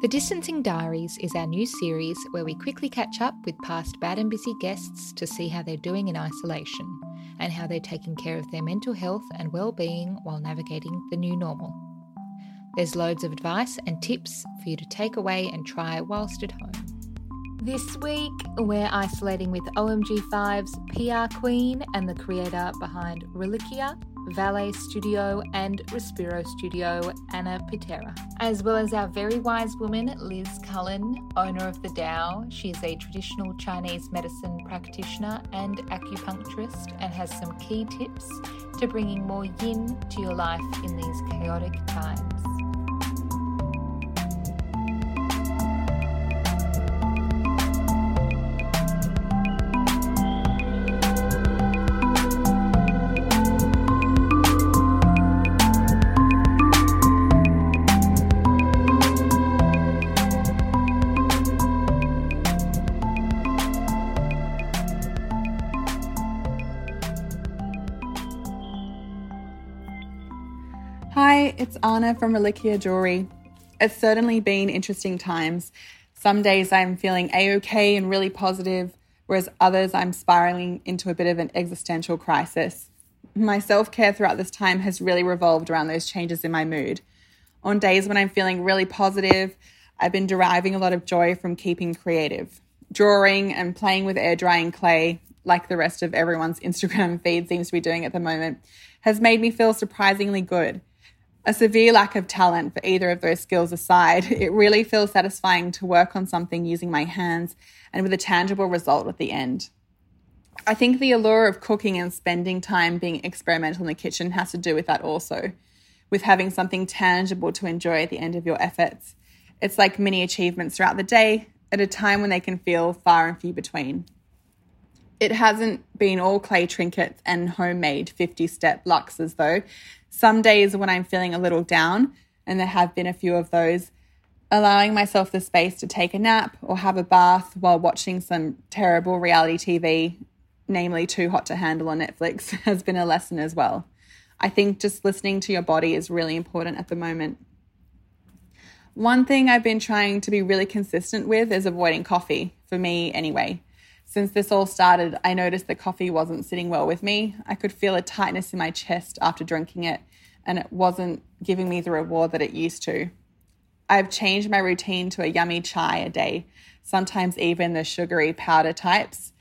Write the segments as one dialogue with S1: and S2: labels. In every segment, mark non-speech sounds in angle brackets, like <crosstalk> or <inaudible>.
S1: The Distancing Diaries is our new series where we quickly catch up with past bad and busy guests to see how they're doing in isolation and how they're taking care of their mental health and well-being while navigating the new normal. There's loads of advice and tips for you to take away and try whilst at home. This week, we're isolating with OMG5's PR Queen and the creator behind Reliquia, Valet Studio, and Respiro Studio, Anna Pitera, as well as our very wise woman, Liz Cullen, owner of the Tao. She is a traditional Chinese medicine practitioner and acupuncturist and has some key tips to bringing more yin to your life in these chaotic times.
S2: Hi, it's Anna from Reliquia Jewelry. It's certainly been interesting times. Some days I'm feeling a okay and really positive, whereas others I'm spiraling into a bit of an existential crisis. My self care throughout this time has really revolved around those changes in my mood. On days when I'm feeling really positive, I've been deriving a lot of joy from keeping creative. Drawing and playing with air drying clay, like the rest of everyone's <laughs> Instagram feed seems to be doing at the moment, has made me feel surprisingly good. A severe lack of talent for either of those skills aside, it really feels satisfying to work on something using my hands and with a tangible result at the end. I think the allure of cooking and spending time being experimental in the kitchen has to do with that also, with having something tangible to enjoy at the end of your efforts. It's like mini achievements throughout the day at a time when they can feel far and few between. It hasn't been all clay trinkets and homemade 50 step luxes though. Some days when I'm feeling a little down, and there have been a few of those, allowing myself the space to take a nap or have a bath while watching some terrible reality TV, namely Too Hot to Handle on Netflix, <laughs> has been a lesson as well. I think just listening to your body is really important at the moment. One thing I've been trying to be really consistent with is avoiding coffee, for me anyway. Since this all started, I noticed that coffee wasn't sitting well with me. I could feel a tightness in my chest after drinking it, and it wasn't giving me the reward that it used to. I've changed my routine to a yummy chai a day, sometimes even the sugary powder types.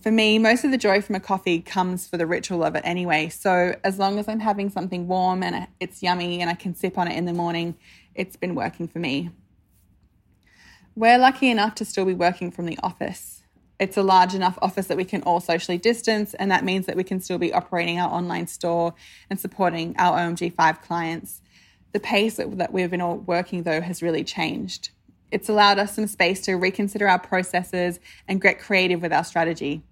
S2: For me, most of the joy from a coffee comes for the ritual of it anyway. So, as long as I'm having something warm and it's yummy and I can sip on it in the morning, it's been working for me. We're lucky enough to still be working from the office it's a large enough office that we can all socially distance, and that means that we can still be operating our online store and supporting our OMG5 clients. The pace that we've been all working, though, has really changed. It's allowed us some space to reconsider our processes and get creative with our strategy.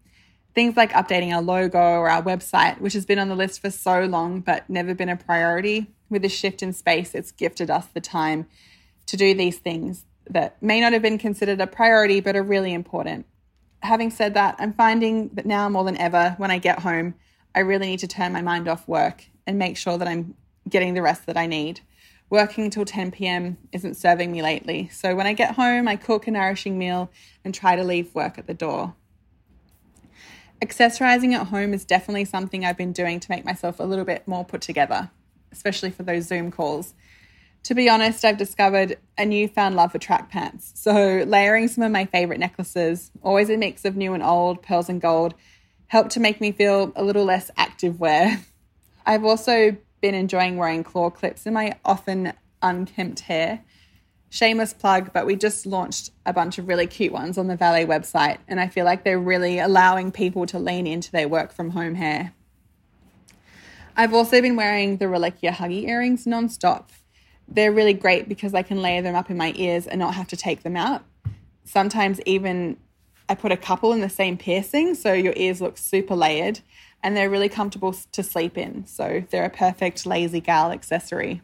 S2: Things like updating our logo or our website, which has been on the list for so long but never been a priority, with the shift in space, it's gifted us the time to do these things that may not have been considered a priority but are really important having said that, I'm finding that now more than ever, when I get home, I really need to turn my mind off work and make sure that I'm getting the rest that I need. Working until 10 p.m. isn't serving me lately. So when I get home, I cook a nourishing meal and try to leave work at the door. Accessorizing at home is definitely something I've been doing to make myself a little bit more put together, especially for those Zoom calls to be honest, I've discovered a newfound love for track pants. So, layering some of my favorite necklaces, always a mix of new and old, pearls and gold, helped to make me feel a little less active wear. <laughs> I've also been enjoying wearing claw clips in my often unkempt hair. Shameless plug, but we just launched a bunch of really cute ones on the Valet website, and I feel like they're really allowing people to lean into their work from home hair. I've also been wearing the Reliquia Huggy earrings non-stop they're really great because I can layer them up in my ears and not have to take them out. Sometimes even I put a couple in the same piercing so your ears look super layered and they're really comfortable to sleep in. So they're a perfect lazy gal accessory.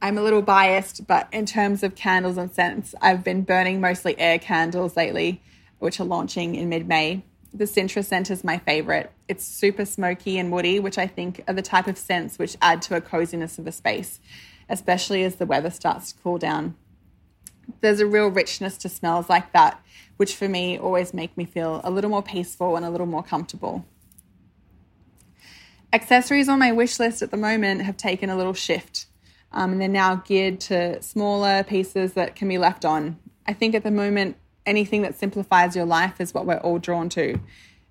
S2: I'm a little biased, but in terms of candles and scents, I've been burning mostly air candles lately, which are launching in mid May. The Sintra scent is my favorite. It's super smoky and woody, which I think are the type of scents which add to a coziness of a space, especially as the weather starts to cool down. There's a real richness to smells like that, which for me always make me feel a little more peaceful and a little more comfortable. Accessories on my wish list at the moment have taken a little shift, um, and they're now geared to smaller pieces that can be left on. I think at the moment, anything that simplifies your life is what we're all drawn to.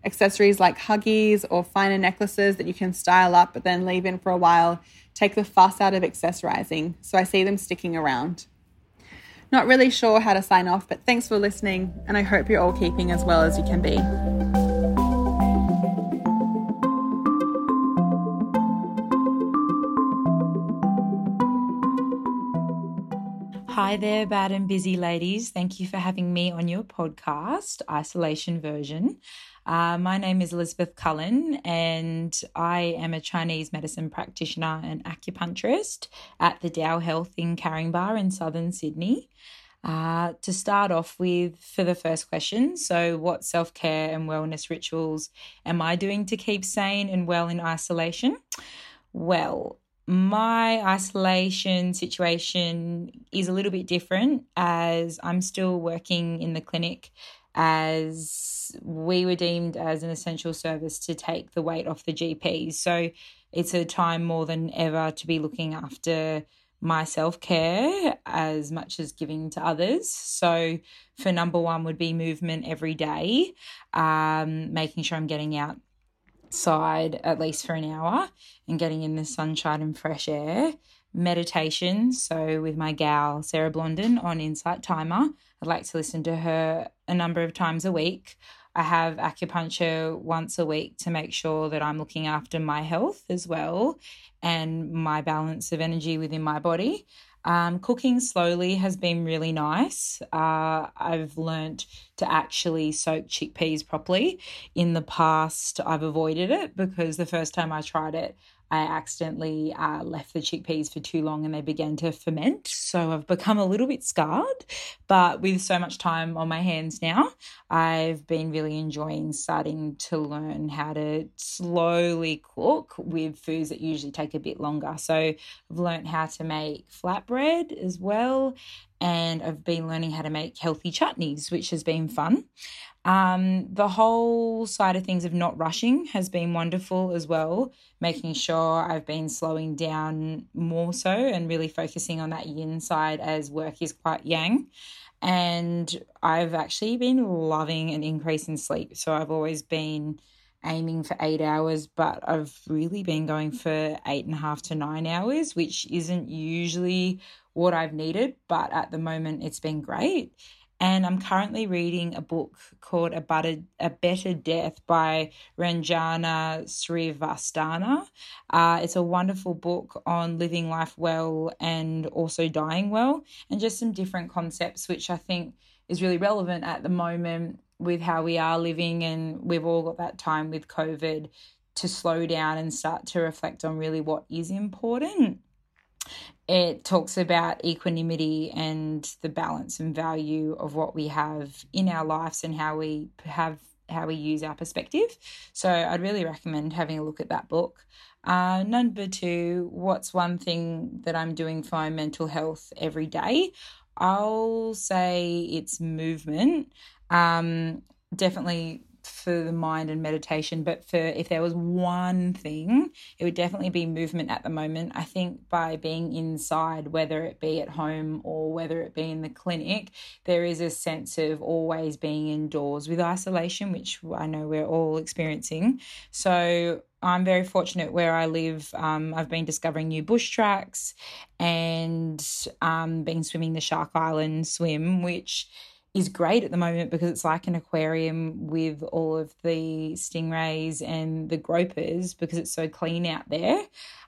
S2: Accessories like huggies or finer necklaces that you can style up but then leave in for a while take the fuss out of accessorizing, so I see them sticking around. Not really sure how to sign off, but thanks for listening, and I hope you're all keeping as well as you can be.
S3: Hi there, bad and busy ladies. Thank you for having me on your podcast, Isolation Version. Uh, my name is Elizabeth Cullen, and I am a Chinese medicine practitioner and acupuncturist at the Dow Health in Caringbah in southern Sydney. Uh, to start off with, for the first question, so what self care and wellness rituals am I doing to keep sane and well in isolation? Well, my isolation situation is a little bit different as I'm still working in the clinic as we were deemed as an essential service to take the weight off the GPs. So it's a time more than ever to be looking after my self care as much as giving to others. So, for number one, would be movement every day, um, making sure I'm getting out outside at least for an hour and getting in the sunshine and fresh air. Meditation, so with my gal Sarah Blondin on Insight Timer, I'd like to listen to her a number of times a week. I have acupuncture once a week to make sure that I'm looking after my health as well and my balance of energy within my body. Um, cooking slowly has been really nice. Uh, I've learnt to actually soak chickpeas properly. In the past, I've avoided it because the first time I tried it, I accidentally uh, left the chickpeas for too long and they began to ferment. So I've become a little bit scarred. But with so much time on my hands now, I've been really enjoying starting to learn how to slowly cook with foods that usually take a bit longer. So I've learned how to make flatbread as well. And I've been learning how to make healthy chutneys, which has been fun. Um, the whole side of things of not rushing has been wonderful as well, making sure I've been slowing down more so and really focusing on that yin side as work is quite yang. And I've actually been loving an increase in sleep. So I've always been aiming for eight hours, but I've really been going for eight and a half to nine hours, which isn't usually what I've needed, but at the moment it's been great. And I'm currently reading a book called A Better, a Better Death by Ranjana Srivastava. Uh, it's a wonderful book on living life well and also dying well, and just some different concepts, which I think is really relevant at the moment with how we are living. And we've all got that time with COVID to slow down and start to reflect on really what is important it talks about equanimity and the balance and value of what we have in our lives and how we have how we use our perspective. So I'd really recommend having a look at that book. Uh, number two, what's one thing that I'm doing for my mental health every day? I'll say it's movement. Um, definitely for the mind and meditation, but for if there was one thing, it would definitely be movement at the moment. I think by being inside, whether it be at home or whether it be in the clinic, there is a sense of always being indoors with isolation, which I know we're all experiencing. So I'm very fortunate where I live. Um, I've been discovering new bush tracks and um, been swimming the Shark Island swim, which is great at the moment because it's like an aquarium with all of the stingrays and the gropers because it's so clean out there.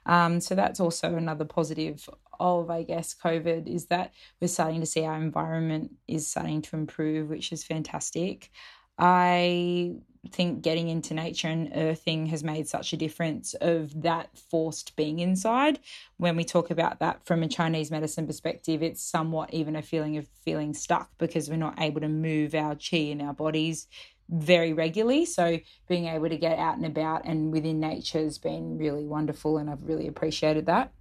S3: Um, so that's also another positive of, I guess, COVID is that we're starting to see our environment is starting to improve, which is fantastic. I think getting into nature and earthing has made such a difference of that forced being inside when we talk about that from a chinese medicine perspective it's somewhat even a feeling of feeling stuck because we're not able to move our chi in our bodies very regularly. So being able to get out and about and within nature has been really wonderful, and I've really appreciated that.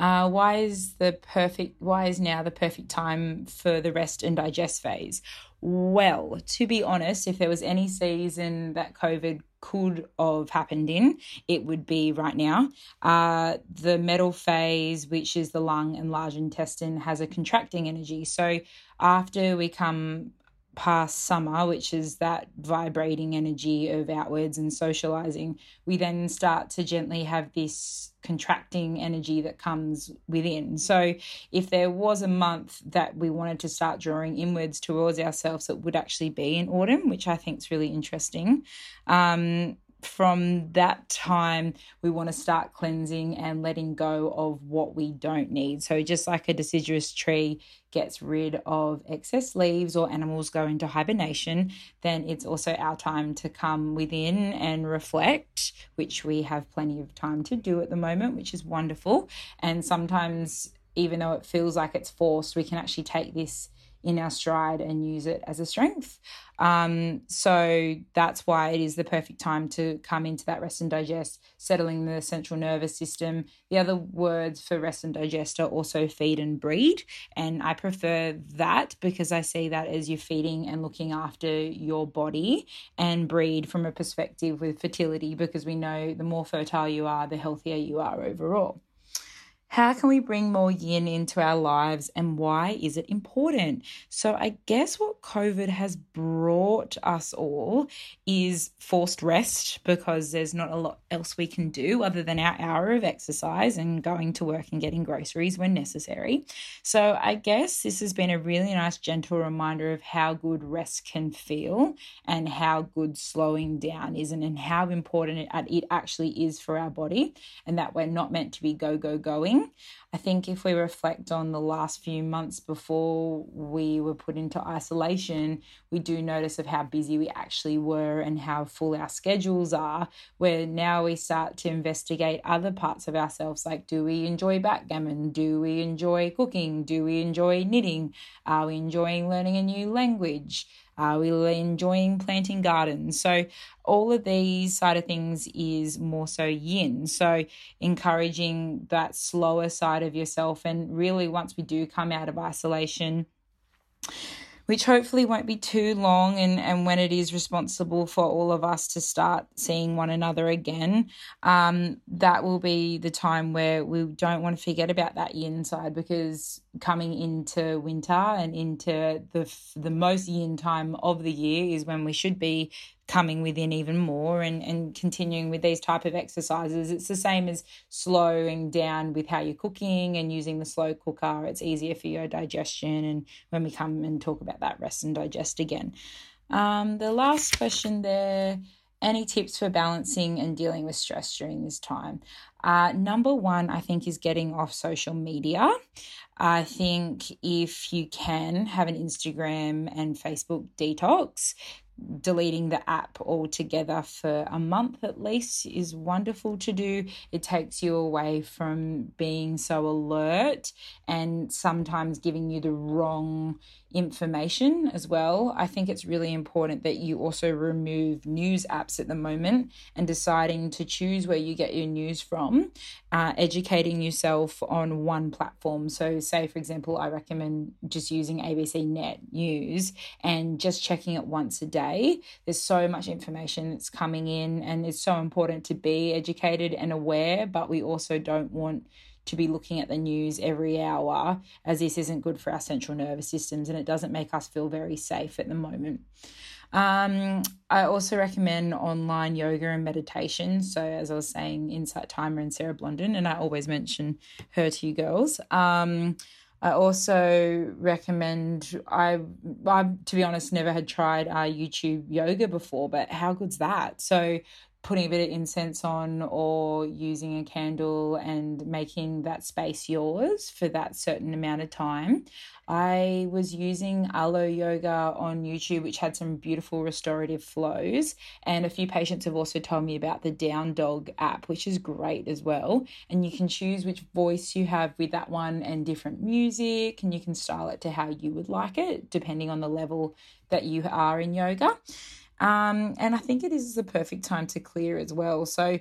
S3: Uh, why is the perfect? Why is now the perfect time for the rest and digest phase? Well, to be honest, if there was any season that COVID could have happened in, it would be right now. Uh, the metal phase, which is the lung and large intestine, has a contracting energy. So after we come past summer, which is that vibrating energy of outwards and socializing, we then start to gently have this contracting energy that comes within. So, if there was a month that we wanted to start drawing inwards towards ourselves, it would actually be in autumn, which I think is really interesting. Um, from that time, we want to start cleansing and letting go of what we don't need. So, just like a deciduous tree gets rid of excess leaves or animals go into hibernation, then it's also our time to come within and reflect, which we have plenty of time to do at the moment, which is wonderful. And sometimes, even though it feels like it's forced, we can actually take this in our stride and use it as a strength. Um, so that's why it is the perfect time to come into that rest and digest, settling the central nervous system. The other words for rest and digest are also feed and breed. And I prefer that because I see that as you're feeding and looking after your body and breed from a perspective with fertility because we know the more fertile you are, the healthier you are overall. How can we bring more yin into our lives and why is it important? So, I guess what COVID has brought us all is forced rest because there's not a lot else we can do other than our hour of exercise and going to work and getting groceries when necessary. So, I guess this has been a really nice, gentle reminder of how good rest can feel and how good slowing down is and, how important it actually is for our body and that we're not meant to be go, go, going I think if we reflect on the last few months before we were put into isolation, we do notice of how busy we actually were and how full our schedules are. Where now we start to investigate other parts of ourselves, like do we enjoy backgammon? Do we enjoy cooking? Do we enjoy knitting? Are we enjoying learning a new language? Uh, we were enjoying planting gardens. So, all of these side of things is more so yin. So, encouraging that slower side of yourself. And really, once we do come out of isolation, which hopefully won't be too long and, and when it is responsible for all of us to start seeing one another again um, that will be the time where we don't want to forget about that yin side because coming into winter and into the the most yin time of the year is when we should be coming within even more and, and continuing with these type of exercises. It's the same as slowing down with how you're cooking and using the slow cooker. It's easier for your digestion and when we come and talk about that rest and digest again. Um, the last question there any tips for balancing and dealing with stress during this time? Uh, number one i think is getting off social media. I think if you can have an Instagram and Facebook detox, deleting the app altogether for a month at least is wonderful to do. It takes you away from being so alert and sometimes giving you the wrong information as well. I think it's really important that you also remove news apps at the moment and deciding to choose where you get your news from, uh, educating yourself on one platform. So, say, for example, I recommend just using ABC Net News and just checking it once a day. There's so much information that's coming in, and it's so important to be educated and aware, but we also don't want to be looking at the news every hour, as this isn't good for our central nervous systems and it doesn't make us feel very safe at the moment. Um, I also recommend online yoga and meditation. So, as I was saying, Insight Timer and Sarah Blondin, and I always mention her to you girls. Um, I also recommend I I to be honest never had tried uh, YouTube yoga before, but how good's that? So putting a bit of incense on or using a candle and making that space yours for that certain amount of time. I was using Alo Yoga on YouTube, which had some beautiful restorative flows. And a few patients have also told me about the Down Dog app, which is great as well. And you can choose which voice you have with that one and different music, and you can style it to how you would like it, depending on the level that you are in yoga. Um, and I think it is the perfect time to clear as well. So,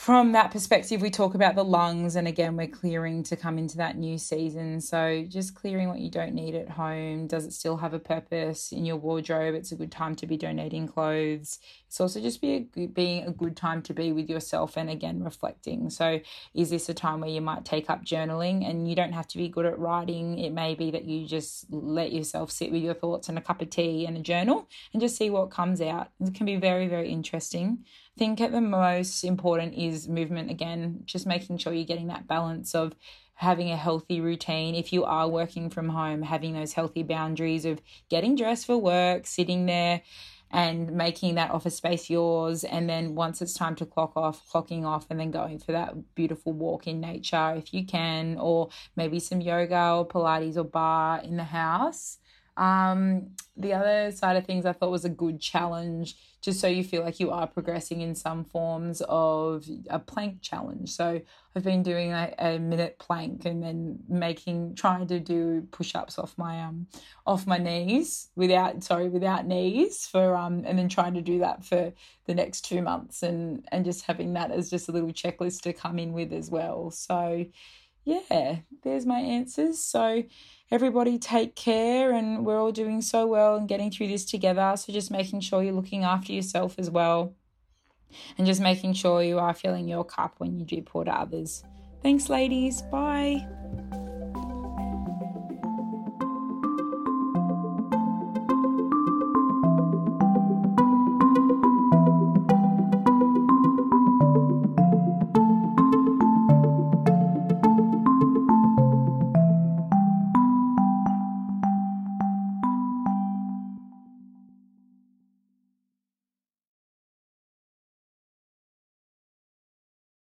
S3: from that perspective, we talk about the lungs, and again, we're clearing to come into that new season. So, just clearing what you don't need at home. Does it still have a purpose in your wardrobe? It's a good time to be donating clothes. It's also just be a being a good time to be with yourself and again reflecting. So, is this a time where you might take up journaling? And you don't have to be good at writing. It may be that you just let yourself sit with your thoughts and a cup of tea and a journal and just see what comes out. It can be very, very interesting think at the most important is movement again, just making sure you're getting that balance of having a healthy routine. If you are working from home, having those healthy boundaries of getting dressed for work, sitting there and making that office space yours. And then once it's time to clock off, clocking off, and then going for that beautiful walk in nature if you can, or maybe some yoga or Pilates or barre in the house. Um, the other side of things I thought was a good challenge just so you feel like you are progressing in some forms of a plank challenge. So I've been doing a, a minute plank and then making trying to do push-ups off my um off my knees without sorry without knees for um and then trying to do that for the next two months and and just having that as just a little checklist to come in with as well. So yeah, there's my answers. So everybody take care and we're all doing so well and getting through this together. So just making sure you're looking after yourself as well. And just making sure you are filling your cup when you do pour to others. Thanks, ladies. Bye.